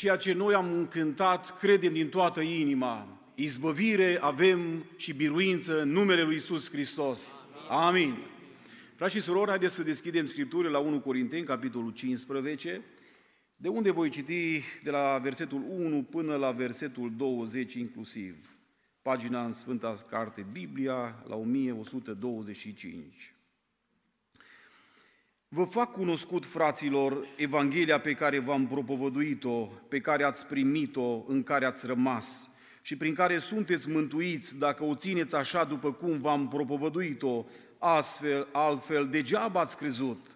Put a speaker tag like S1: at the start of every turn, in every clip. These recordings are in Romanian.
S1: ceea ce noi am încântat, credem din toată inima. Izbăvire avem și biruință în numele Lui Isus Hristos. Amin. Frați și surori, haideți să deschidem Scripturile la 1 Corinteni, capitolul 15, de unde voi citi de la versetul 1 până la versetul 20 inclusiv. Pagina în Sfânta Carte Biblia, la 1125. Vă fac cunoscut, fraților, Evanghelia pe care v-am propovăduit-o, pe care ați primit-o, în care ați rămas și prin care sunteți mântuiți dacă o țineți așa după cum v-am propovăduit-o, astfel, altfel, degeaba ați crezut.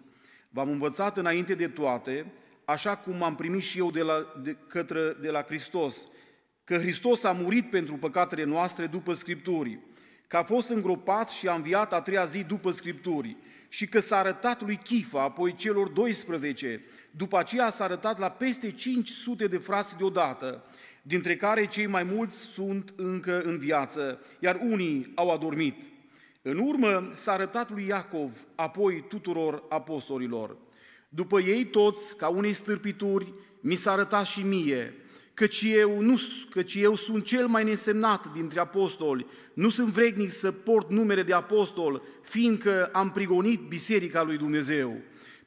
S1: V-am învățat înainte de toate, așa cum am primit și eu de la, de, către, de la Hristos, că Hristos a murit pentru păcatele noastre după Scripturii, că a fost îngropat și a înviat a treia zi după Scripturii, și că s-a arătat lui Chifa, apoi celor 12, după aceea s-a arătat la peste 500 de frați deodată, dintre care cei mai mulți sunt încă în viață, iar unii au adormit. În urmă s-a arătat lui Iacov, apoi tuturor apostolilor. După ei toți, ca unei stârpituri, mi s-a arătat și mie, căci eu, nu, căci eu sunt cel mai nesemnat dintre apostoli, nu sunt vrednic să port numele de apostol, fiindcă am prigonit Biserica lui Dumnezeu.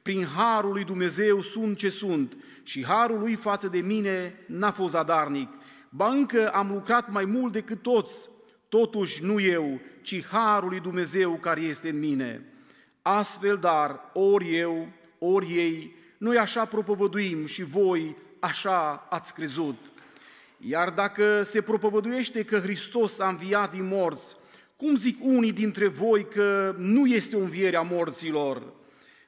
S1: Prin harul lui Dumnezeu sunt ce sunt și harul lui față de mine n-a fost zadarnic. Ba încă am lucrat mai mult decât toți, totuși nu eu, ci harul lui Dumnezeu care este în mine. Astfel, dar, ori eu, ori ei, noi așa propovăduim și voi așa ați crezut. Iar dacă se propovăduiește că Hristos a înviat din morți, cum zic unii dintre voi că nu este o înviere a morților?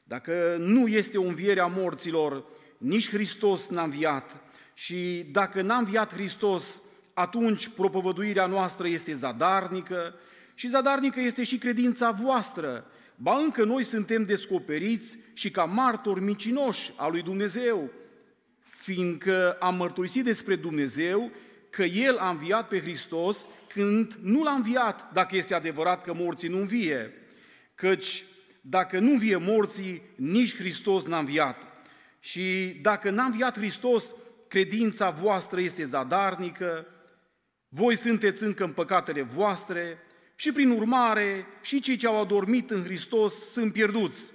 S1: Dacă nu este o înviere a morților, nici Hristos n-a înviat. Și dacă n-a înviat Hristos, atunci propovăduirea noastră este zadarnică și zadarnică este și credința voastră. Ba încă noi suntem descoperiți și ca martori micinoși a lui Dumnezeu fiindcă am mărturisit despre Dumnezeu că El a înviat pe Hristos când nu l-a înviat, dacă este adevărat că morții nu învie. Căci dacă nu învie morții, nici Hristos n-a înviat. Și dacă n-a înviat Hristos, credința voastră este zadarnică, voi sunteți încă în păcatele voastre și prin urmare și cei ce au adormit în Hristos sunt pierduți.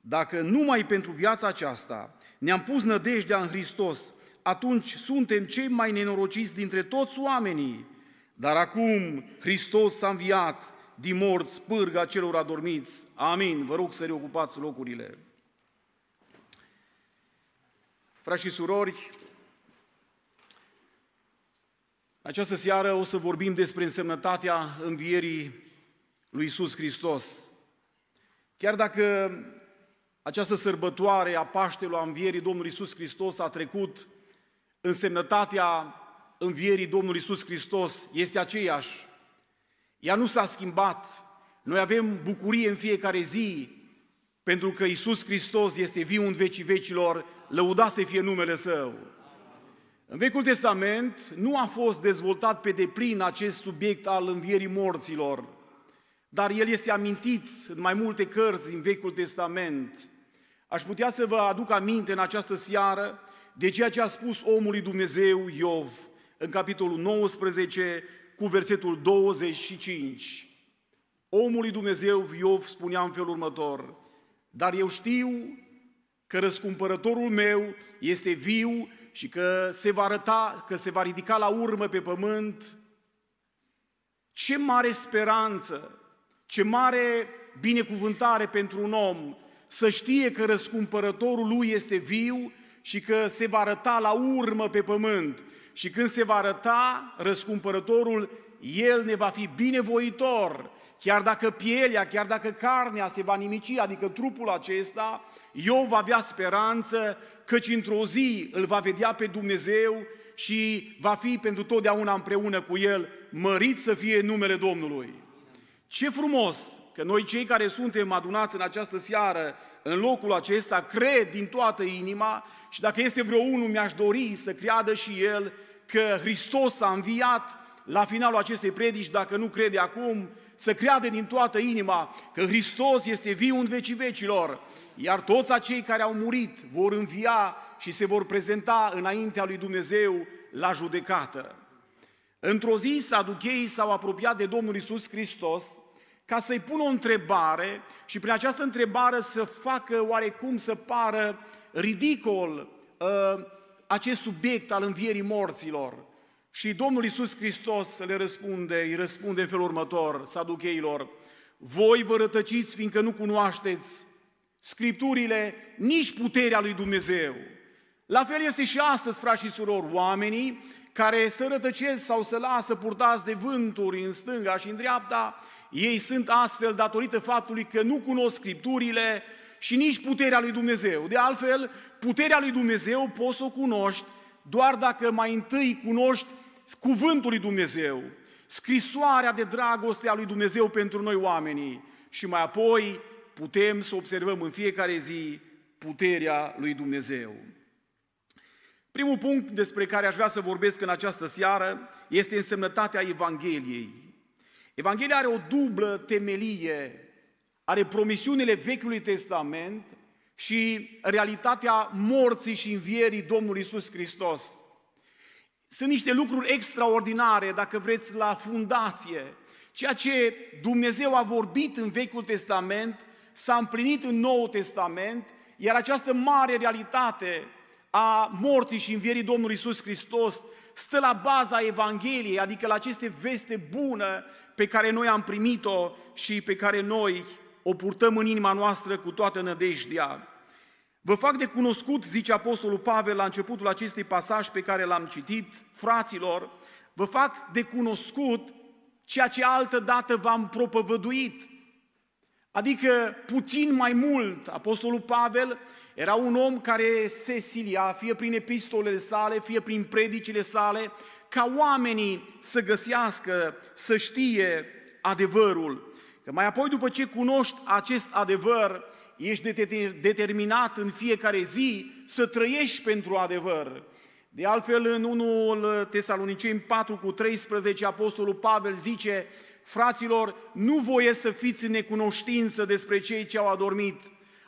S1: Dacă numai pentru viața aceasta ne-am pus nădejdea în Hristos, atunci suntem cei mai nenorociți dintre toți oamenii. Dar acum Hristos s-a înviat din morți pârga celor adormiți. Amin. Vă rog să reocupați locurile. Frați și surori, această seară o să vorbim despre însemnătatea învierii lui Isus Hristos. Chiar dacă această sărbătoare a Paștelui, a învierii Domnului Isus Hristos a trecut, însemnătatea învierii Domnului Isus Hristos este aceeași. Ea nu s-a schimbat. Noi avem bucurie în fiecare zi pentru că Isus Hristos este viu în vecii vecilor, lăudat să fie numele Său. În Vechiul Testament nu a fost dezvoltat pe deplin acest subiect al învierii morților, dar el este amintit în mai multe cărți din Vechiul Testament. Aș putea să vă aduc aminte în această seară de ceea ce a spus omului Dumnezeu Iov în capitolul 19 cu versetul 25. Omului Dumnezeu Iov spunea în felul următor, dar eu știu că răscumpărătorul meu este viu și că se va arăta, că se va ridica la urmă pe pământ. Ce mare speranță, ce mare binecuvântare pentru un om să știe că răscumpărătorul lui este viu și că se va arăta la urmă pe pământ. Și când se va arăta răscumpărătorul, el ne va fi binevoitor. Chiar dacă pielea, chiar dacă carnea se va nimici, adică trupul acesta, eu va avea speranță căci într-o zi îl va vedea pe Dumnezeu și va fi pentru totdeauna împreună cu el, mărit să fie numele Domnului. Ce frumos că noi cei care suntem adunați în această seară, în locul acesta, cred din toată inima și dacă este vreo unul, mi-aș dori să creadă și el că Hristos a înviat la finalul acestei predici, dacă nu crede acum, să creadă din toată inima că Hristos este viu în vecii vecilor, iar toți acei care au murit vor învia și se vor prezenta înaintea lui Dumnezeu la judecată. Într-o zi, saducheii s-au apropiat de Domnul Isus Hristos ca să-i pună o întrebare și prin această întrebare să facă oarecum să pară ridicol uh, acest subiect al învierii morților. Și Domnul Isus Hristos le răspunde, îi răspunde în felul următor, saducheilor, voi vă rătăciți fiindcă nu cunoașteți Scripturile, nici puterea lui Dumnezeu. La fel este și astăzi, frați și surori, oamenii care se rătăcesc sau se lasă purtați de vânturi în stânga și în dreapta, ei sunt astfel datorită faptului că nu cunosc Scripturile și nici puterea lui Dumnezeu. De altfel, puterea lui Dumnezeu poți să o cunoști doar dacă mai întâi cunoști cuvântul lui Dumnezeu, scrisoarea de dragoste a lui Dumnezeu pentru noi oamenii și mai apoi putem să observăm în fiecare zi puterea lui Dumnezeu. Primul punct despre care aș vrea să vorbesc în această seară este însemnătatea Evangheliei. Evanghelia are o dublă temelie, are promisiunile Vechiului Testament și realitatea morții și învierii Domnului Isus Hristos. Sunt niște lucruri extraordinare, dacă vreți, la fundație. Ceea ce Dumnezeu a vorbit în Vechiul Testament s-a împlinit în Noul Testament, iar această mare realitate a morții și învierii Domnului Isus Hristos stă la baza Evangheliei, adică la aceste veste bună pe care noi am primit-o și pe care noi o purtăm în inima noastră cu toată nădejdea. Vă fac de cunoscut, zice Apostolul Pavel la începutul acestui pasaj pe care l-am citit, fraților, vă fac de cunoscut ceea ce altă dată v-am propovăduit. Adică puțin mai mult, Apostolul Pavel era un om care se silia, fie prin epistolele sale, fie prin predicile sale, ca oamenii să găsească, să știe adevărul. Că mai apoi, după ce cunoști acest adevăr, ești determinat în fiecare zi să trăiești pentru adevăr. De altfel, în 1 Tesaloniceni 4 cu 13, Apostolul Pavel zice, fraților, nu voie să fiți în necunoștință despre cei ce au adormit.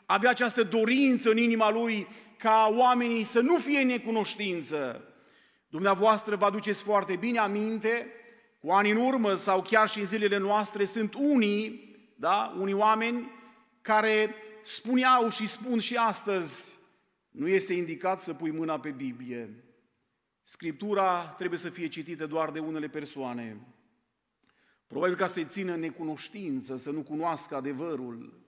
S1: Avea această dorință în inima lui ca oamenii să nu fie în necunoștință. Dumneavoastră vă aduceți foarte bine aminte, cu ani în urmă sau chiar și în zilele noastre sunt unii, da, unii oameni care spuneau și spun și astăzi, nu este indicat să pui mâna pe Biblie. Scriptura trebuie să fie citită doar de unele persoane. Probabil ca să-i țină necunoștință, să nu cunoască adevărul.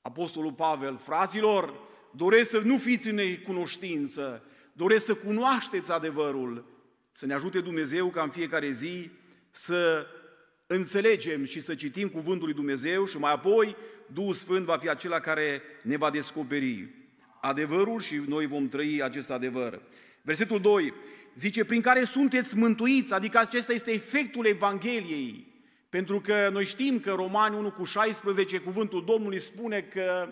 S1: Apostolul Pavel, fraților, doresc să nu fiți în necunoștință, doresc să cunoașteți adevărul, să ne ajute Dumnezeu ca în fiecare zi să înțelegem și să citim cuvântul lui Dumnezeu și mai apoi Duhul Sfânt va fi acela care ne va descoperi adevărul și noi vom trăi acest adevăr. Versetul 2 zice, prin care sunteți mântuiți, adică acesta este efectul Evangheliei, pentru că noi știm că Romani 1 cu 16, cuvântul Domnului spune că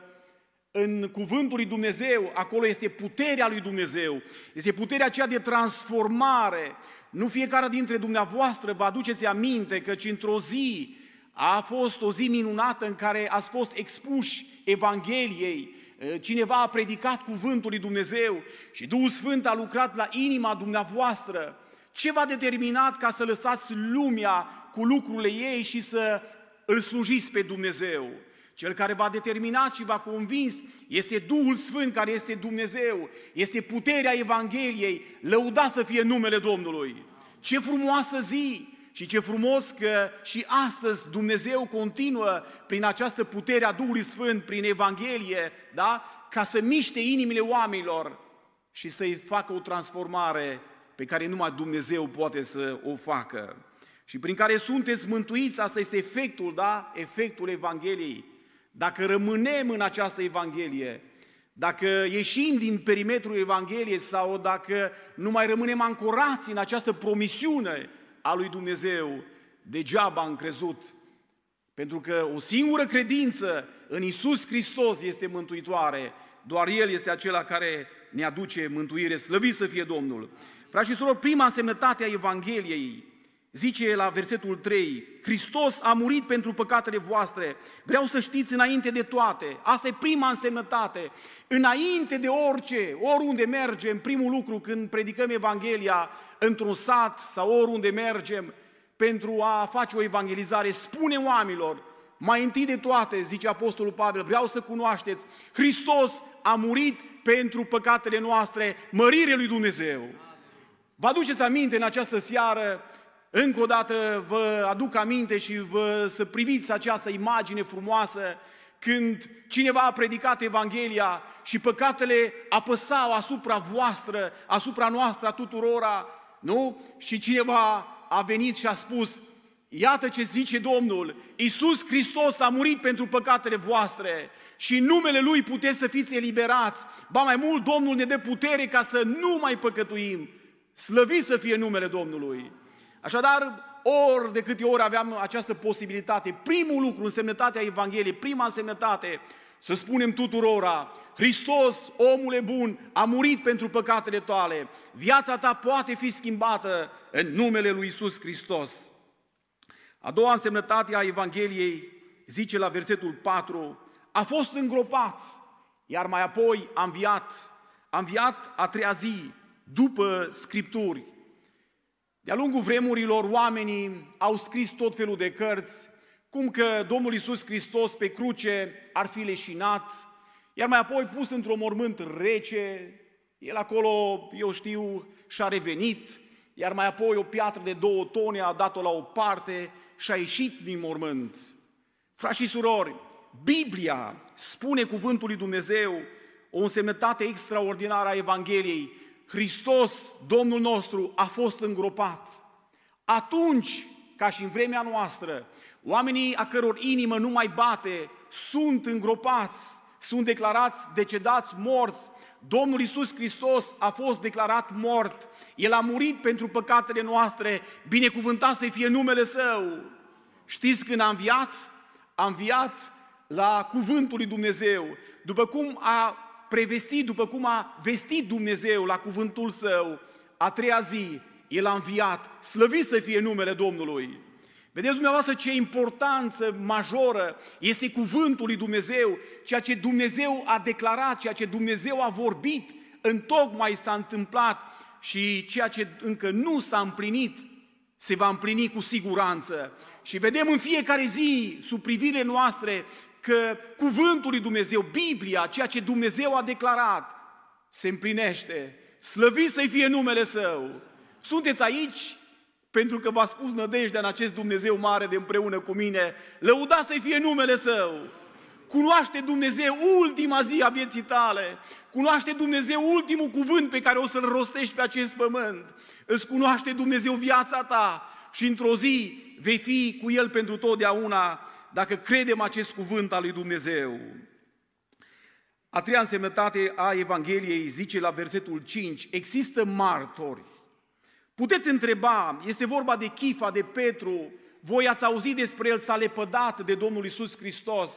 S1: în cuvântul lui Dumnezeu, acolo este puterea lui Dumnezeu, este puterea aceea de transformare. Nu fiecare dintre dumneavoastră vă aduceți aminte că într-o zi a fost o zi minunată în care ați fost expuși Evangheliei, cineva a predicat cuvântul lui Dumnezeu și Duhul Sfânt a lucrat la inima dumneavoastră. Ce v-a determinat ca să lăsați lumea cu lucrurile ei și să îl slujiți pe Dumnezeu? Cel care v-a determinat și v-a convins este Duhul Sfânt care este Dumnezeu, este puterea Evangheliei, lăuda să fie numele Domnului. Ce frumoasă zi! Și ce frumos că și astăzi Dumnezeu continuă prin această putere a Duhului Sfânt, prin Evanghelie, da? ca să miște inimile oamenilor și să-i facă o transformare pe care numai Dumnezeu poate să o facă. Și prin care sunteți mântuiți, asta este efectul, da? Efectul Evangheliei. Dacă rămânem în această Evanghelie, dacă ieșim din perimetrul Evangheliei sau dacă nu mai rămânem ancorați în această promisiune a lui Dumnezeu, degeaba am crezut. Pentru că o singură credință în Isus Hristos este mântuitoare. Doar El este acela care ne aduce mântuire. Slăvit să fie Domnul! Frați și surori, prima însemnătate a Evangheliei Zice la versetul 3, Hristos a murit pentru păcatele voastre. Vreau să știți înainte de toate, asta e prima însemnătate, înainte de orice, oriunde mergem, primul lucru când predicăm Evanghelia într-un sat sau oriunde mergem pentru a face o evangelizare, spune oamenilor, mai întâi de toate, zice Apostolul Pavel, vreau să cunoașteți, Hristos a murit pentru păcatele noastre, mărire lui Dumnezeu. Vă aduceți aminte în această seară încă o dată vă aduc aminte și vă să priviți această imagine frumoasă când cineva a predicat Evanghelia și păcatele apăsau asupra voastră, asupra noastră a tuturora, nu? Și cineva a venit și a spus, iată ce zice Domnul, Iisus Hristos a murit pentru păcatele voastre și în numele Lui puteți să fiți eliberați. Ba mai mult, Domnul ne dă putere ca să nu mai păcătuim. Slăvit să fie numele Domnului! Așadar, ori de câte ori aveam această posibilitate, primul lucru, însemnătatea Evangheliei, prima însemnătate, să spunem tuturora, Hristos, omule bun, a murit pentru păcatele tale, viața ta poate fi schimbată în numele lui Isus Hristos. A doua însemnătate a Evangheliei zice la versetul 4, a fost îngropat, iar mai apoi a înviat, a înviat a treia zi, după Scripturi. De-a lungul vremurilor, oamenii au scris tot felul de cărți, cum că Domnul Iisus Hristos pe cruce ar fi leșinat, iar mai apoi pus într-un mormânt rece, el acolo, eu știu, și-a revenit, iar mai apoi o piatră de două tone a dat-o la o parte și a ieșit din mormânt. Frați și surori, Biblia spune cuvântul lui Dumnezeu o însemnătate extraordinară a Evangheliei, Hristos, Domnul nostru, a fost îngropat. Atunci, ca și în vremea noastră, oamenii a căror inimă nu mai bate sunt îngropați, sunt declarați decedați, morți. Domnul Isus Hristos a fost declarat mort. El a murit pentru păcatele noastre, binecuvântat să fie numele Său. Știți când a înviat? A înviat la cuvântul lui Dumnezeu. După cum a prevestit după cum a vestit Dumnezeu la cuvântul său, a treia zi, el a înviat, slăvit să fie numele Domnului. Vedeți dumneavoastră ce importanță majoră este cuvântul lui Dumnezeu, ceea ce Dumnezeu a declarat, ceea ce Dumnezeu a vorbit, în tocmai s-a întâmplat și ceea ce încă nu s-a împlinit, se va împlini cu siguranță. Și vedem în fiecare zi, sub privirile noastre, că cuvântul lui Dumnezeu, Biblia, ceea ce Dumnezeu a declarat, se împlinește. Slăvit să-i fie numele Său. Sunteți aici pentru că v-a spus nădejdea în acest Dumnezeu mare de împreună cu mine. Lăuda să-i fie numele Său. Cunoaște Dumnezeu ultima zi a vieții tale. Cunoaște Dumnezeu ultimul cuvânt pe care o să-l rostești pe acest pământ. Îți cunoaște Dumnezeu viața ta și într-o zi vei fi cu El pentru totdeauna dacă credem acest cuvânt al lui Dumnezeu. A treia însemnătate a Evangheliei zice la versetul 5, există martori. Puteți întreba, este vorba de Chifa, de Petru, voi ați auzit despre el, s-a lepădat de Domnul Isus Hristos.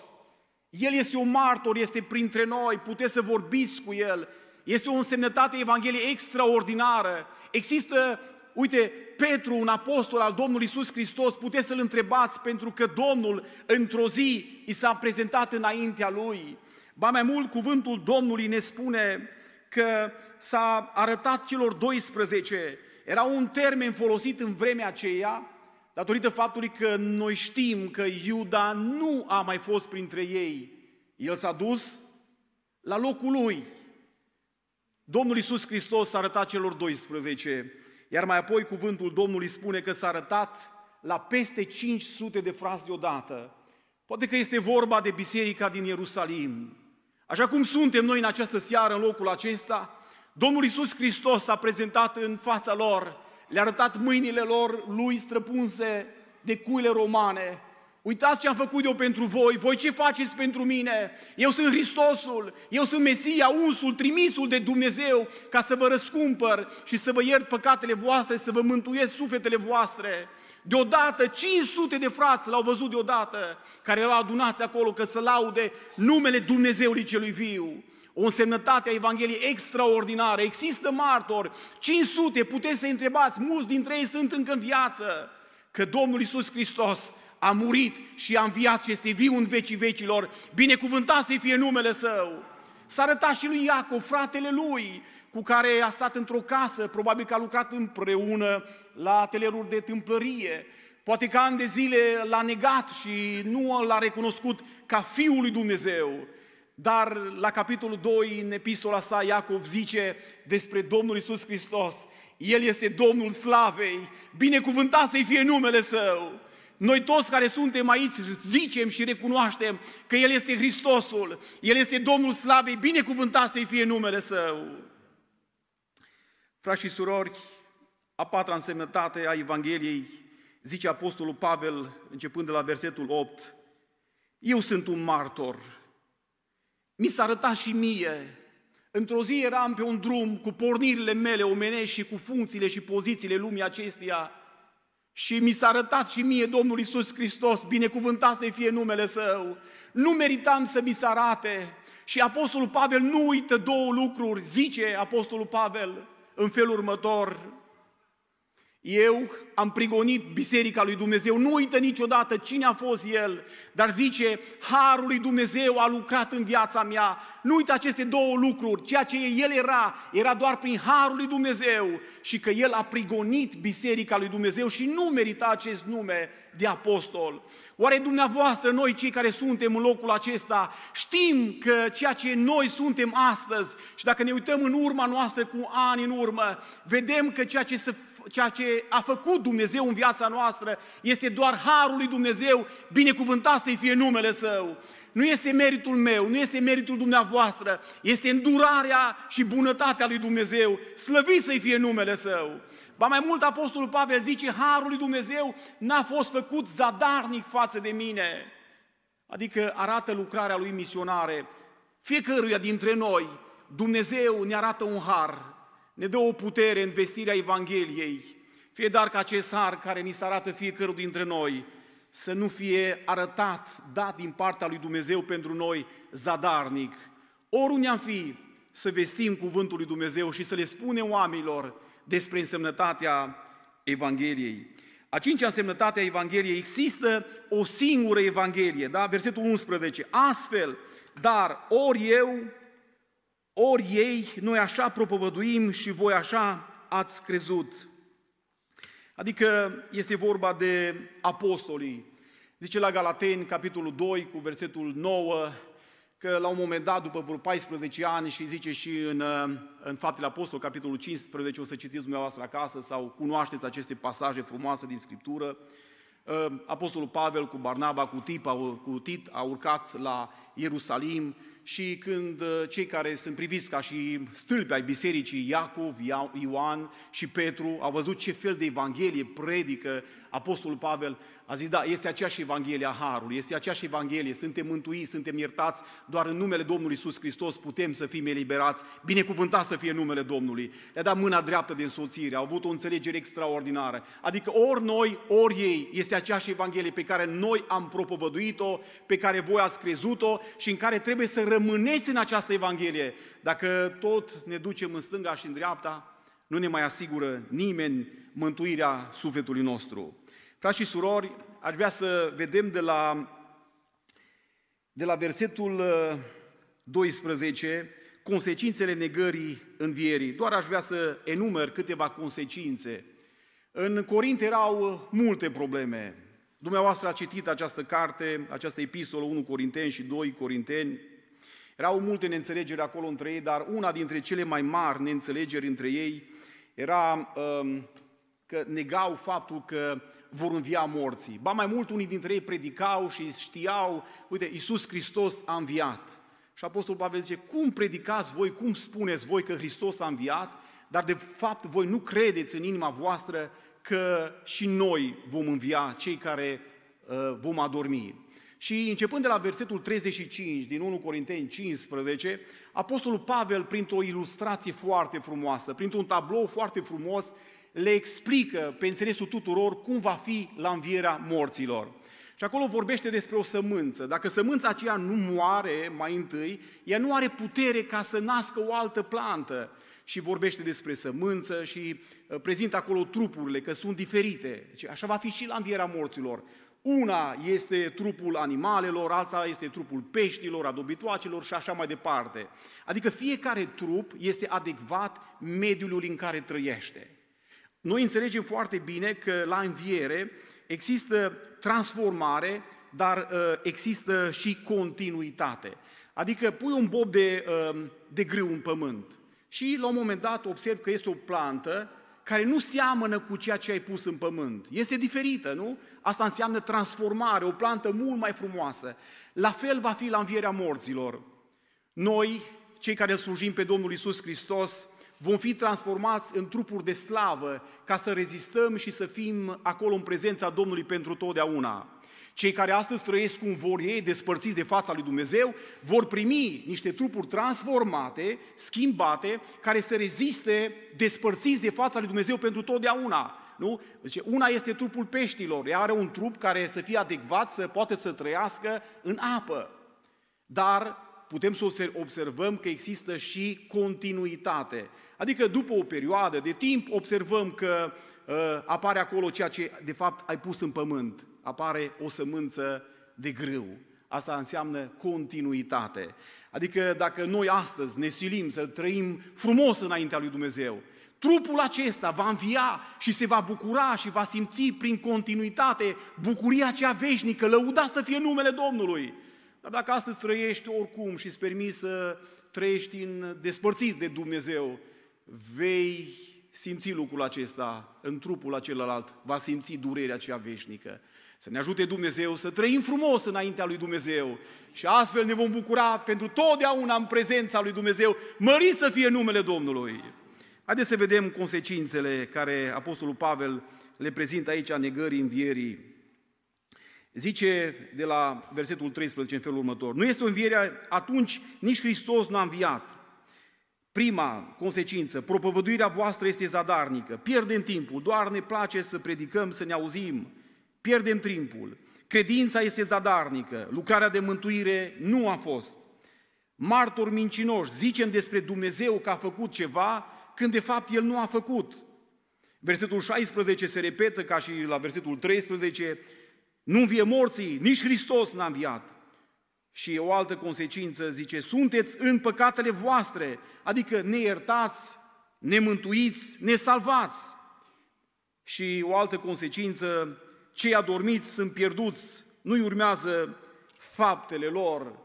S1: El este un martor, este printre noi, puteți să vorbiți cu el. Este o însemnătate Evangheliei extraordinară. Există Uite, Petru, un apostol al Domnului Isus Hristos, puteți să-l întrebați pentru că Domnul într-o zi i s-a prezentat înaintea lui. Ba mai mult, cuvântul Domnului ne spune că s-a arătat celor 12. Era un termen folosit în vremea aceea, datorită faptului că noi știm că Iuda nu a mai fost printre ei. El s-a dus la locul lui. Domnul Isus Hristos s-a arătat celor 12 iar mai apoi cuvântul Domnului spune că s-a arătat la peste 500 de frați deodată. Poate că este vorba de biserica din Ierusalim. Așa cum suntem noi în această seară, în locul acesta, Domnul Iisus Hristos s-a prezentat în fața lor, le-a arătat mâinile lor lui străpunse de cuile romane, Uitați ce am făcut eu pentru voi, voi ce faceți pentru mine? Eu sunt Hristosul, eu sunt Mesia, unsul, trimisul de Dumnezeu ca să vă răscumpăr și să vă iert păcatele voastre, să vă mântuiesc sufletele voastre. Deodată, 500 de frați l-au văzut deodată, care erau adunați acolo că să laude numele Dumnezeului celui viu. O însemnătate a Evangheliei extraordinară. Există martori, 500, puteți să întrebați, mulți dintre ei sunt încă în viață. că Domnul Isus Hristos a murit și a înviat și este viu în vecii vecilor, binecuvântat să fie numele Său. S-a arătat și lui Iacov, fratele lui, cu care a stat într-o casă, probabil că a lucrat împreună la atelieruri de tâmplărie. Poate că ani de zile l-a negat și nu l-a recunoscut ca Fiul lui Dumnezeu. Dar la capitolul 2, în epistola sa, Iacov zice despre Domnul Isus Hristos, El este Domnul Slavei, binecuvântat să-i fie numele Său. Noi toți care suntem aici zicem și recunoaștem că El este Hristosul, El este Domnul Slavei, binecuvântat să-i fie numele Său. Frați și surori, a patra însemnătate a Evangheliei, zice Apostolul Pavel, începând de la versetul 8, Eu sunt un martor. Mi s-a arătat și mie. Într-o zi eram pe un drum cu pornirile mele omenești și cu funcțiile și pozițiile lumii acesteia și mi s-a arătat și mie Domnul Isus Hristos, binecuvântat să fie numele Său. Nu meritam să mi se arate. Și Apostolul Pavel nu uită două lucruri, zice Apostolul Pavel în felul următor. Eu am prigonit Biserica lui Dumnezeu, nu uită niciodată cine a fost El, dar zice, Harul lui Dumnezeu a lucrat în viața mea. Nu uită aceste două lucruri, ceea ce El era, era doar prin Harul lui Dumnezeu și că El a prigonit Biserica lui Dumnezeu și nu merita acest nume de apostol. Oare dumneavoastră, noi cei care suntem în locul acesta, știm că ceea ce noi suntem astăzi și dacă ne uităm în urma noastră cu ani în urmă, vedem că ceea ce se ceea ce a făcut Dumnezeu în viața noastră este doar harul lui Dumnezeu, binecuvântat să-i fie numele Său. Nu este meritul meu, nu este meritul dumneavoastră, este îndurarea și bunătatea lui Dumnezeu. Slăvit să-i fie numele Său. Ba mai mult, Apostolul Pavel zice, harul lui Dumnezeu n-a fost făcut zadarnic față de mine. Adică arată lucrarea lui misionare. Fiecăruia dintre noi, Dumnezeu ne arată un har ne dă o putere în vestirea Evangheliei, fie dar ca acest har care ni se arată fiecărul dintre noi, să nu fie arătat, dat din partea lui Dumnezeu pentru noi zadarnic. Oriunde am fi, să vestim cuvântul lui Dumnezeu și să le spunem oamenilor despre însemnătatea Evangheliei. A cincea însemnătate a Evangheliei, există o singură Evanghelie, da? Versetul 11. Astfel, dar ori eu, ori ei, noi așa propovăduim și voi așa ați crezut. Adică este vorba de apostolii. Zice la Galateni, capitolul 2, cu versetul 9, că la un moment dat, după vreo 14 ani, și zice și în, în Faptele Apostol, capitolul 15, o să citiți dumneavoastră acasă sau cunoașteți aceste pasaje frumoase din Scriptură, Apostolul Pavel cu Barnaba, cu, Tip, cu Tit a urcat la Ierusalim și când uh, cei care sunt priviți ca și stâlpi ai bisericii, Iacov, Ioan și Petru, au văzut ce fel de evanghelie predică Apostolul Pavel, a zis, da, este aceeași Evanghelie a Harului, este aceeași Evanghelie, suntem mântuiți, suntem iertați, doar în numele Domnului Isus Hristos putem să fim eliberați, binecuvântat să fie numele Domnului. Le-a dat mâna dreaptă de însoțire, au avut o înțelegere extraordinară. Adică ori noi, ori ei, este aceeași Evanghelie pe care noi am propovăduit-o, pe care voi ați crezut-o și în care trebuie să rămâneți în această Evanghelie. Dacă tot ne ducem în stânga și în dreapta, nu ne mai asigură nimeni mântuirea sufletului nostru. Frați și surori, aș vrea să vedem de la, de la versetul 12 uh, consecințele negării învierii. Doar aș vrea să enumer câteva consecințe. În Corint erau multe probleme. Dumneavoastră a citit această carte, această epistolă 1 Corinteni și 2 Corinteni. Erau multe neînțelegeri acolo între ei, dar una dintre cele mai mari neînțelegeri între ei era um, că negau faptul că vor învia morții. Ba mai mult, unii dintre ei predicau și știau, uite, Iisus Hristos a înviat. Și Apostolul Pavel zice, cum predicați voi, cum spuneți voi că Hristos a înviat, dar de fapt voi nu credeți în inima voastră că și noi vom învia, cei care uh, vom adormi. Și începând de la versetul 35 din 1 Corinteni 15, Apostolul Pavel, printr-o ilustrație foarte frumoasă, printr-un tablou foarte frumos, le explică pe înțelesul tuturor cum va fi la învierea morților. Și acolo vorbește despre o sămânță. Dacă sămânța aceea nu moare mai întâi, ea nu are putere ca să nască o altă plantă. și vorbește despre sămânță și uh, prezintă acolo trupurile, că sunt diferite. Deci așa va fi și la învierea morților. Una este trupul animalelor, alta este trupul peștilor, a dobitoacelor și așa mai departe. Adică fiecare trup este adecvat mediului în care trăiește. Noi înțelegem foarte bine că la înviere există transformare, dar uh, există și continuitate. Adică pui un bob de, uh, de grâu în pământ și la un moment dat observi că este o plantă care nu seamănă cu ceea ce ai pus în pământ. Este diferită, nu? Asta înseamnă transformare, o plantă mult mai frumoasă. La fel va fi la învierea morților. Noi, cei care slujim pe Domnul Isus Hristos, vom fi transformați în trupuri de slavă ca să rezistăm și să fim acolo în prezența Domnului pentru totdeauna. Cei care astăzi trăiesc cum vor ei, despărțiți de fața lui Dumnezeu, vor primi niște trupuri transformate, schimbate, care să reziste despărțiți de fața lui Dumnezeu pentru totdeauna. Nu? Deci, una este trupul peștilor, ea are un trup care să fie adecvat, să poate să trăiască în apă. Dar putem să observăm că există și continuitate. Adică după o perioadă de timp observăm că uh, apare acolo ceea ce de fapt ai pus în pământ. Apare o sămânță de grâu. Asta înseamnă continuitate. Adică dacă noi astăzi ne silim să trăim frumos înaintea lui Dumnezeu, trupul acesta va învia și se va bucura și va simți prin continuitate bucuria cea veșnică, lăuda să fie numele Domnului. Dar dacă astăzi trăiești oricum și îți permis să trăiești în despărțiți de Dumnezeu, vei simți lucrul acesta în trupul acelălalt, va simți durerea cea veșnică. Să ne ajute Dumnezeu să trăim frumos înaintea lui Dumnezeu și astfel ne vom bucura pentru totdeauna în prezența lui Dumnezeu. Mări să fie numele Domnului! Haideți să vedem consecințele care Apostolul Pavel le prezintă aici a negării învierii. Zice de la versetul 13 în felul următor, nu este o înviere, atunci nici Hristos n-a înviat. Prima consecință, propovăduirea voastră este zadarnică, pierdem timpul, doar ne place să predicăm, să ne auzim, pierdem timpul. Credința este zadarnică, lucrarea de mântuire nu a fost. Martori mincinoși, zicem despre Dumnezeu că a făcut ceva, când de fapt El nu a făcut. Versetul 16 se repetă ca și la versetul 13, nu vie morții, nici Hristos n-a înviat. Și o altă consecință zice, sunteți în păcatele voastre, adică ne iertați, ne mântuiți, ne salvați. Și o altă consecință, cei adormiți sunt pierduți, nu-i urmează faptele lor,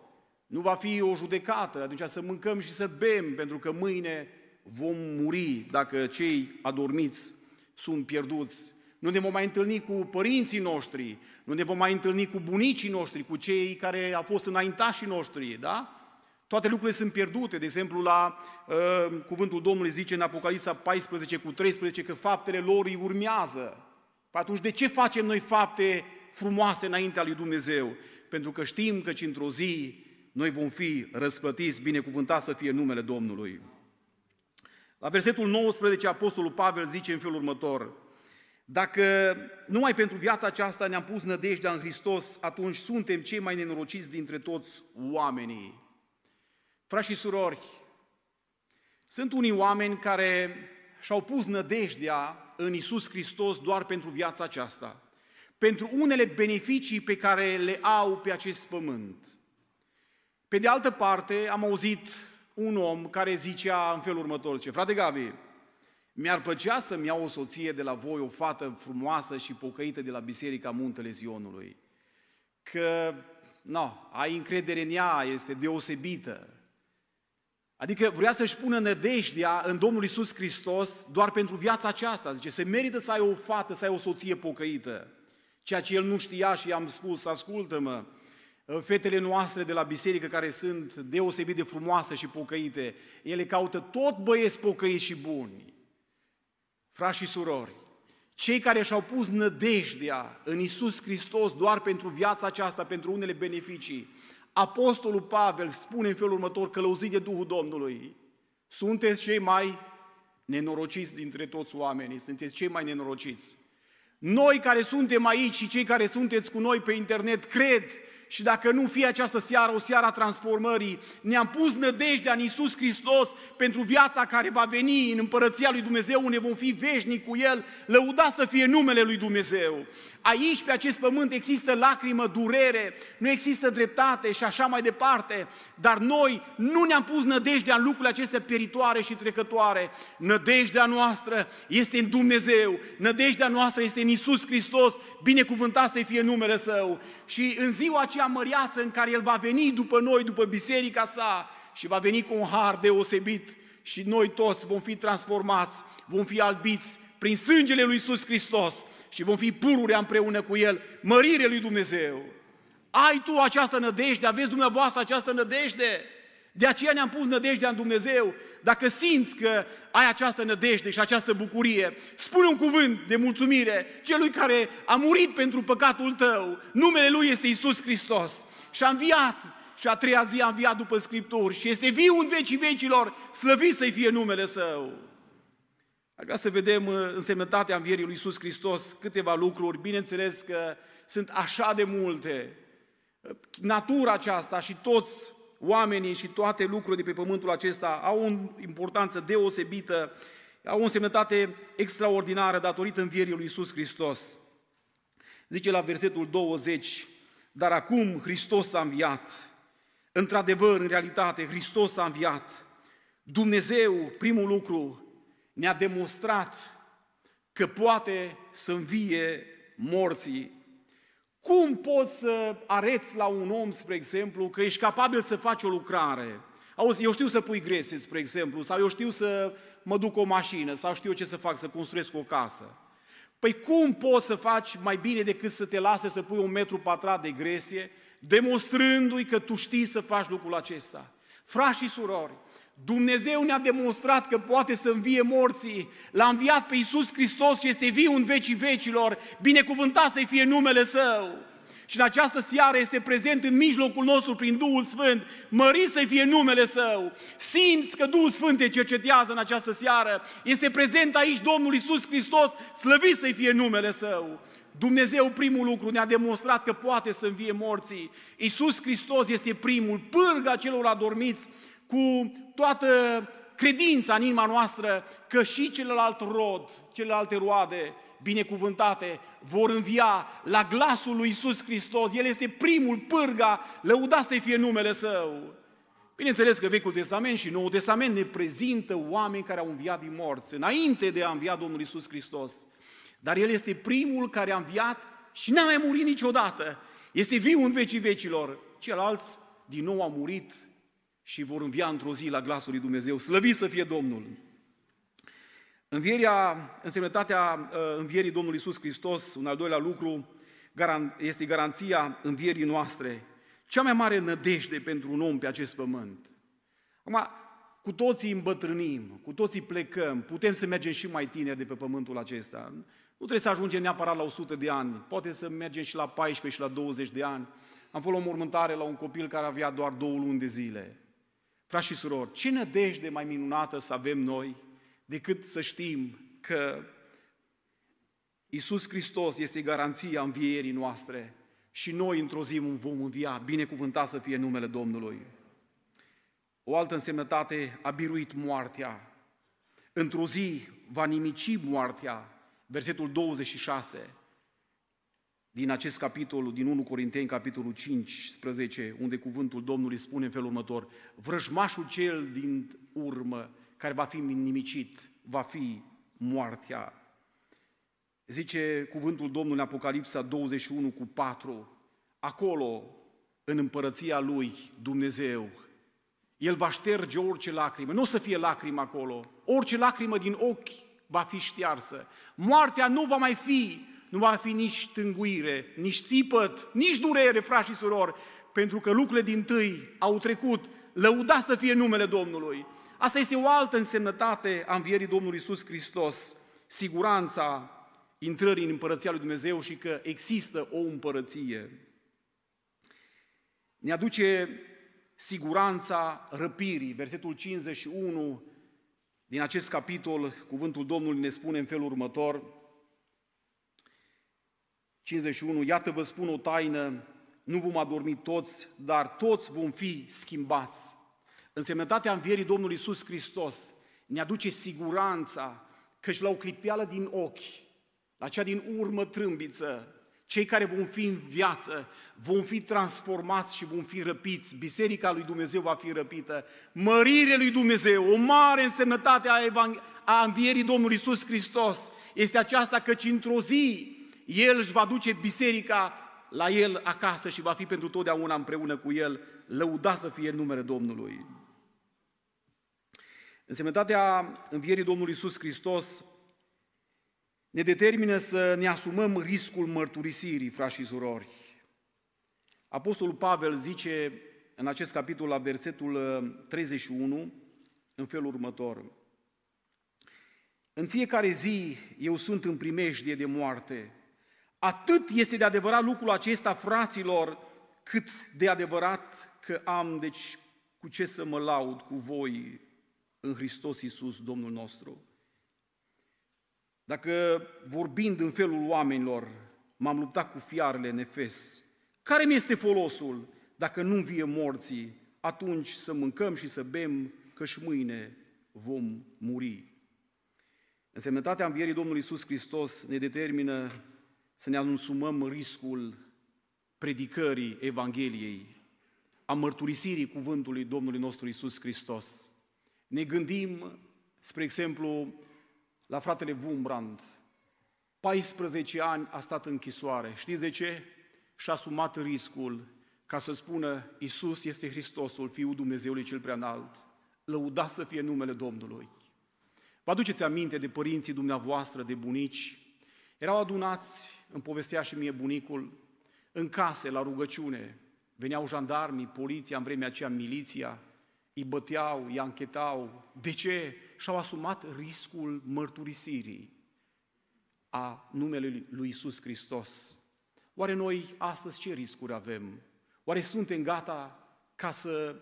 S1: nu va fi o judecată, atunci să mâncăm și să bem, pentru că mâine vom muri dacă cei adormiți sunt pierduți. Nu ne vom mai întâlni cu părinții noștri, nu ne vom mai întâlni cu bunicii noștri, cu cei care au fost înaintașii noștri, da? Toate lucrurile sunt pierdute. De exemplu, la uh, cuvântul Domnului zice în Apocalipsa 14 cu 13 că faptele lor îi urmează. Păi atunci de ce facem noi fapte frumoase înaintea lui Dumnezeu? Pentru că știm că într-o zi noi vom fi răsplătiți, binecuvântat să fie numele Domnului. La versetul 19, Apostolul Pavel zice în felul următor, dacă numai pentru viața aceasta ne-am pus nădejdea în Hristos, atunci suntem cei mai nenorociți dintre toți oamenii. Frați și surori, sunt unii oameni care și-au pus nădejdea în Isus Hristos doar pentru viața aceasta, pentru unele beneficii pe care le au pe acest pământ. Pe de altă parte, am auzit un om care zicea în felul următor, zice, frate Gabi, mi-ar plăcea să-mi iau o soție de la voi, o fată frumoasă și pocăită de la Biserica Muntele Zionului. Că, no, ai încredere în ea, este deosebită. Adică vrea să-și pună nădejdea în Domnul Isus Hristos doar pentru viața aceasta. Zice, se merită să ai o fată, să ai o soție pocăită. Ceea ce el nu știa și i-am spus, ascultă-mă, fetele noastre de la biserică care sunt deosebit de frumoase și pocăite, ele caută tot băieți pocăiți și buni. Frați și surori, cei care și-au pus nădejdea în Isus Hristos doar pentru viața aceasta, pentru unele beneficii, Apostolul Pavel spune în felul următor, călăuzit de Duhul Domnului, sunteți cei mai nenorociți dintre toți oamenii, sunteți cei mai nenorociți. Noi care suntem aici și cei care sunteți cu noi pe internet, cred și dacă nu fie această seară o seară a transformării, ne-am pus nădejdea în Iisus Hristos pentru viața care va veni în împărăția lui Dumnezeu, unde vom fi veșnic cu El, lăuda să fie numele lui Dumnezeu. Aici, pe acest pământ, există lacrimă, durere, nu există dreptate și așa mai departe, dar noi nu ne-am pus nădejdea în lucrurile acestea peritoare și trecătoare. Nădejdea noastră este în Dumnezeu, nădejdea noastră este în Isus Hristos, binecuvântat să fie numele Său. Și în ziua aceea măriață în care El va veni după noi, după biserica sa, și va veni cu un har deosebit și noi toți vom fi transformați, vom fi albiți prin sângele lui Isus Hristos și vom fi pururea împreună cu El, mărire lui Dumnezeu. Ai tu această nădejde, aveți dumneavoastră această nădejde? De aceea ne-am pus nădejdea în Dumnezeu. Dacă simți că ai această nădejde și această bucurie, spune un cuvânt de mulțumire celui care a murit pentru păcatul tău. Numele Lui este Isus Hristos și a înviat și a treia zi a înviat după Scripturi și este viu în vecii vecilor, slăvit să-i fie numele Său. Aș vrea să vedem uh, însemnătatea învierii lui Iisus Hristos câteva lucruri, bineînțeles că sunt așa de multe. Uh, natura aceasta și toți oamenii și toate lucrurile de pe pământul acesta au o importanță deosebită, au o însemnătate extraordinară datorită învierii lui Iisus Hristos. Zice la versetul 20, dar acum Hristos a înviat. Într-adevăr, în realitate, Hristos a înviat. Dumnezeu, primul lucru, ne-a demonstrat că poate să învie morții. Cum poți să areți la un om, spre exemplu, că ești capabil să faci o lucrare? Auzi, eu știu să pui grese, spre exemplu, sau eu știu să mă duc o mașină, sau știu ce să fac, să construiesc o casă. Păi cum poți să faci mai bine decât să te lase să pui un metru pătrat de gresie, demonstrându-i că tu știi să faci lucrul acesta? Frați și surori, Dumnezeu ne-a demonstrat că poate să învie morții. L-a înviat pe Iisus Hristos și este viu în vecii vecilor. Binecuvântat să-i fie numele Său. Și în această seară este prezent în mijlocul nostru prin Duhul Sfânt. Mări să fie numele Său. Simți că Duhul Sfânt te cercetează în această seară. Este prezent aici Domnul Iisus Hristos. Slăvit să fie numele Său. Dumnezeu, primul lucru, ne-a demonstrat că poate să învie morții. Iisus Hristos este primul, pârga celor adormiți cu toată credința în inima noastră că și celălalt rod, celelalte roade binecuvântate vor învia la glasul lui Isus Hristos. El este primul pârga, lăuda să fie numele Său. Bineînțeles că Vechiul Testament și Noul Testament ne prezintă oameni care au înviat din morți, înainte de a învia Domnul Isus Hristos. Dar El este primul care a înviat și n-a mai murit niciodată. Este viu în vecii vecilor. Ceilalți din nou au murit și vor învia într-o zi la glasul lui Dumnezeu. Slăvit să fie Domnul! Învierea, însemnătatea uh, învierii Domnului Iisus Hristos, un al doilea lucru, este garanția învierii noastre. Cea mai mare nădejde pentru un om pe acest pământ. Acum, cu toții îmbătrânim, cu toții plecăm, putem să mergem și mai tineri de pe pământul acesta. Nu trebuie să ajungem neapărat la 100 de ani, poate să mergem și la 14 și la 20 de ani. Am fost la o mormântare la un copil care avea doar două luni de zile. Frați și surori, ce nădejde mai minunată să avem noi decât să știm că Isus Hristos este garanția învierii noastre și noi într-o zi vom învia, binecuvântat să fie numele Domnului. O altă însemnătate a biruit moartea. Într-o zi va nimici moartea. Versetul 26 din acest capitol, din 1 Corinteni, capitolul 15, unde cuvântul Domnului spune în felul următor, vrăjmașul cel din urmă, care va fi nimicit, va fi moartea. Zice cuvântul Domnului în Apocalipsa 21 cu 4, acolo, în împărăția Lui, Dumnezeu, El va șterge orice lacrimă, nu o să fie lacrimă acolo, orice lacrimă din ochi va fi ștearsă. Moartea nu va mai fi, nu va fi nici tânguire, nici țipăt, nici durere, frați și surori, pentru că lucrurile din tâi au trecut, lăuda să fie numele Domnului. Asta este o altă însemnătate a învierii Domnului Iisus Hristos, siguranța intrării în împărăția lui Dumnezeu și că există o împărăție. Ne aduce siguranța răpirii. Versetul 51 din acest capitol, cuvântul Domnului ne spune în felul următor, 51, iată vă spun o taină, nu vom adormi toți, dar toți vom fi schimbați. Însemnătatea învierii Domnului Iisus Hristos ne aduce siguranța că și la o clipeală din ochi, la cea din urmă trâmbiță, cei care vom fi în viață, vom fi transformați și vom fi răpiți. Biserica lui Dumnezeu va fi răpită. Mărire lui Dumnezeu, o mare însemnătate a, evang- a învierii Domnului Iisus Hristos este aceasta căci într-o zi El își va duce biserica la El acasă și va fi pentru totdeauna împreună cu El. Lăuda să fie numele Domnului. Însemnătatea învierii Domnului Iisus Hristos ne determină să ne asumăm riscul mărturisirii, frați și surori. Apostolul Pavel zice în acest capitol la versetul 31 uh, în felul următor. În fiecare zi eu sunt în primejdie de moarte. Atât este de adevărat lucrul acesta, fraților, cât de adevărat că am, deci, cu ce să mă laud cu voi în Hristos Iisus, Domnul nostru. Dacă vorbind în felul oamenilor, m-am luptat cu fiarele în Efes, care mi este folosul dacă nu vie morții, atunci să mâncăm și să bem, că și mâine vom muri. Însemnătatea învierii Domnului Iisus Hristos ne determină să ne asumăm riscul predicării Evangheliei, a mărturisirii cuvântului Domnului nostru Iisus Hristos. Ne gândim, spre exemplu, la fratele Wumbrand. 14 ani a stat în închisoare. Știți de ce? Și-a asumat riscul ca să spună Isus este Hristosul, Fiul Dumnezeului cel preanalt. Lăuda să fie numele Domnului. Vă aduceți aminte de părinții dumneavoastră, de bunici? Erau adunați, îmi povestea și mie bunicul, în case, la rugăciune. Veneau jandarmii, poliția, în vremea aceea miliția, îi băteau, îi anchetau. De ce? Și-au asumat riscul mărturisirii a numele lui Isus Hristos. Oare noi astăzi ce riscuri avem? Oare suntem gata ca să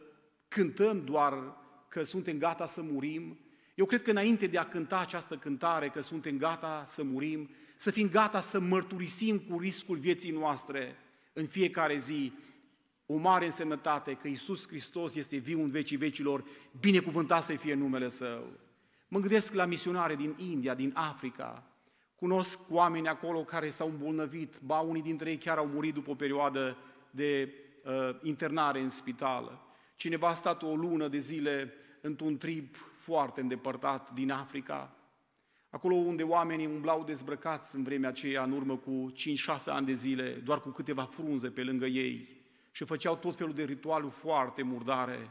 S1: cântăm doar că suntem gata să murim? Eu cred că înainte de a cânta această cântare, că suntem gata să murim, să fim gata să mărturisim cu riscul vieții noastre în fiecare zi o mare însemnătate că Isus Hristos este viu în vecii vecilor, binecuvântat să fie numele Său. Mă gândesc la misionare din India, din Africa. Cunosc oameni acolo care s-au îmbolnăvit, ba unii dintre ei chiar au murit după o perioadă de uh, internare în spital. Cineva a stat o lună de zile într-un trib foarte îndepărtat din Africa, acolo unde oamenii umblau dezbrăcați în vremea aceea, în urmă cu 5-6 ani de zile, doar cu câteva frunze pe lângă ei și făceau tot felul de ritualuri foarte murdare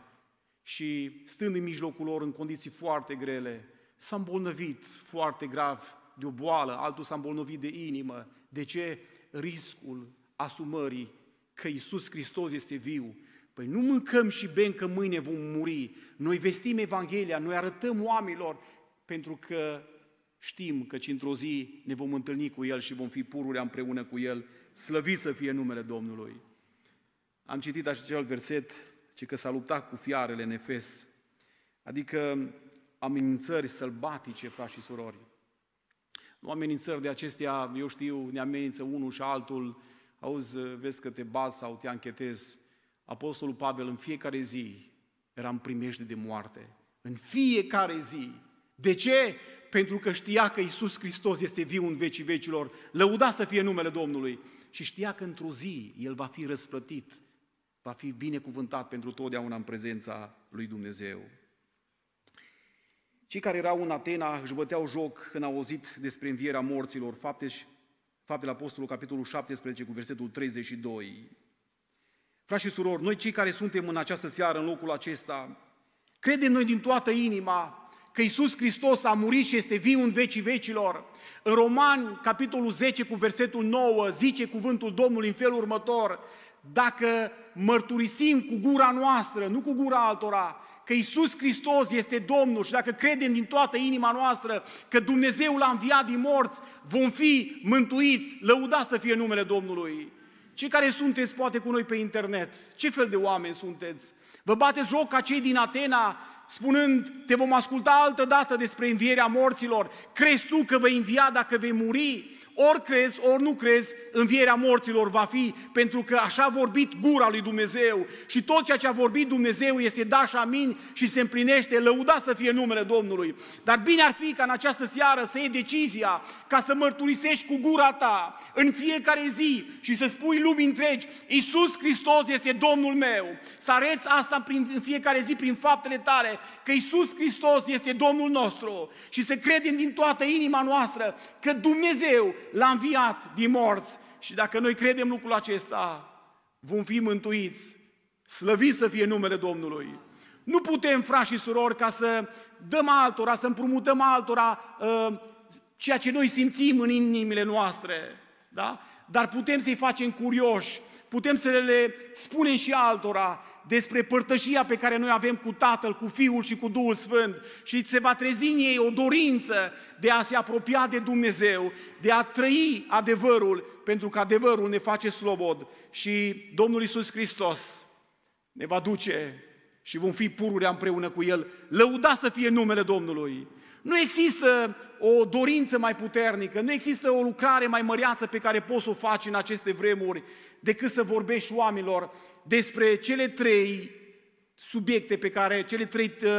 S1: și stând în mijlocul lor în condiții foarte grele, s-a îmbolnăvit foarte grav de o boală, altul s-a îmbolnăvit de inimă. De ce? Riscul asumării că Isus Hristos este viu. Păi nu mâncăm și bem că mâine vom muri. Noi vestim Evanghelia, noi arătăm oamenilor pentru că știm că într-o zi ne vom întâlni cu El și vom fi pururea împreună cu El. Slăvit să fie numele Domnului. Am citit acel verset, ci că s-a luptat cu fiarele în Efes, adică amenințări sălbatice, frați și surori. Nu amenințări de acestea, eu știu, ne amenință unul și altul, auzi, vezi că te bazi sau te anchetezi. Apostolul Pavel în fiecare zi era în primejde de moarte. În fiecare zi. De ce? Pentru că știa că Isus Hristos este viu în vecii vecilor. Lăuda să fie numele Domnului. Și știa că într-o zi El va fi răsplătit va fi binecuvântat pentru totdeauna în prezența lui Dumnezeu. Cei care erau în Atena își băteau joc când au auzit despre învierea morților, fapte, faptele Apostolului, capitolul 17, cu versetul 32. Frați și surori, noi cei care suntem în această seară, în locul acesta, credem noi din toată inima că Isus Hristos a murit și este viu în vecii vecilor. În Romani, capitolul 10, cu versetul 9, zice cuvântul Domnului în felul următor, dacă mărturisim cu gura noastră, nu cu gura altora, că Isus Hristos este Domnul și dacă credem din toată inima noastră că Dumnezeu l-a înviat din morți, vom fi mântuiți, lăudați să fie numele Domnului. Cei care sunteți poate cu noi pe internet, ce fel de oameni sunteți? Vă bateți joc ca cei din Atena, spunând, te vom asculta altă dată despre învierea morților. Crezi tu că vei învia dacă vei muri? ori crezi, ori nu crezi, învierea morților va fi, pentru că așa a vorbit gura lui Dumnezeu și tot ceea ce a vorbit Dumnezeu este da și amin și se împlinește, lăuda să fie numele Domnului. Dar bine ar fi ca în această seară să iei decizia ca să mărturisești cu gura ta în fiecare zi și să spui lumii întregi, Iisus Hristos este Domnul meu. Să arăți asta prin, în fiecare zi prin faptele tale, că Iisus Hristos este Domnul nostru și să credem din toată inima noastră că Dumnezeu l-a înviat din morți și dacă noi credem lucrul acesta, vom fi mântuiți. Slăvit să fie numele Domnului. Nu putem, frați și surori, ca să dăm altora, să împrumutăm altora uh, ceea ce noi simțim în inimile noastre, da? Dar putem să-i facem curioși, putem să le spunem și altora despre părtășia pe care noi avem cu Tatăl, cu Fiul și cu Duhul Sfânt și se va trezi în ei o dorință de a se apropia de Dumnezeu, de a trăi adevărul, pentru că adevărul ne face slobod și Domnul Isus Hristos ne va duce și vom fi pururea împreună cu El. Lăuda să fie numele Domnului! Nu există o dorință mai puternică, nu există o lucrare mai măreață pe care poți să o faci în aceste vremuri decât să vorbești oamenilor despre cele trei subiecte pe care, cele trei uh,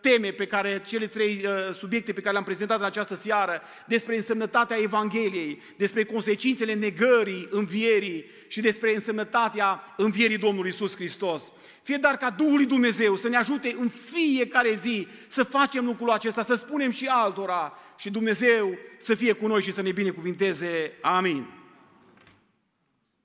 S1: teme pe care, cele trei uh, subiecte pe care le-am prezentat în această seară, despre însemnătatea Evangheliei, despre consecințele negării, învierii și despre însemnătatea învierii Domnului Isus Hristos. Fie dar ca Duhul lui Dumnezeu să ne ajute în fiecare zi să facem lucrul acesta, să spunem și altora și Dumnezeu să fie cu noi și să ne binecuvinteze. Amin.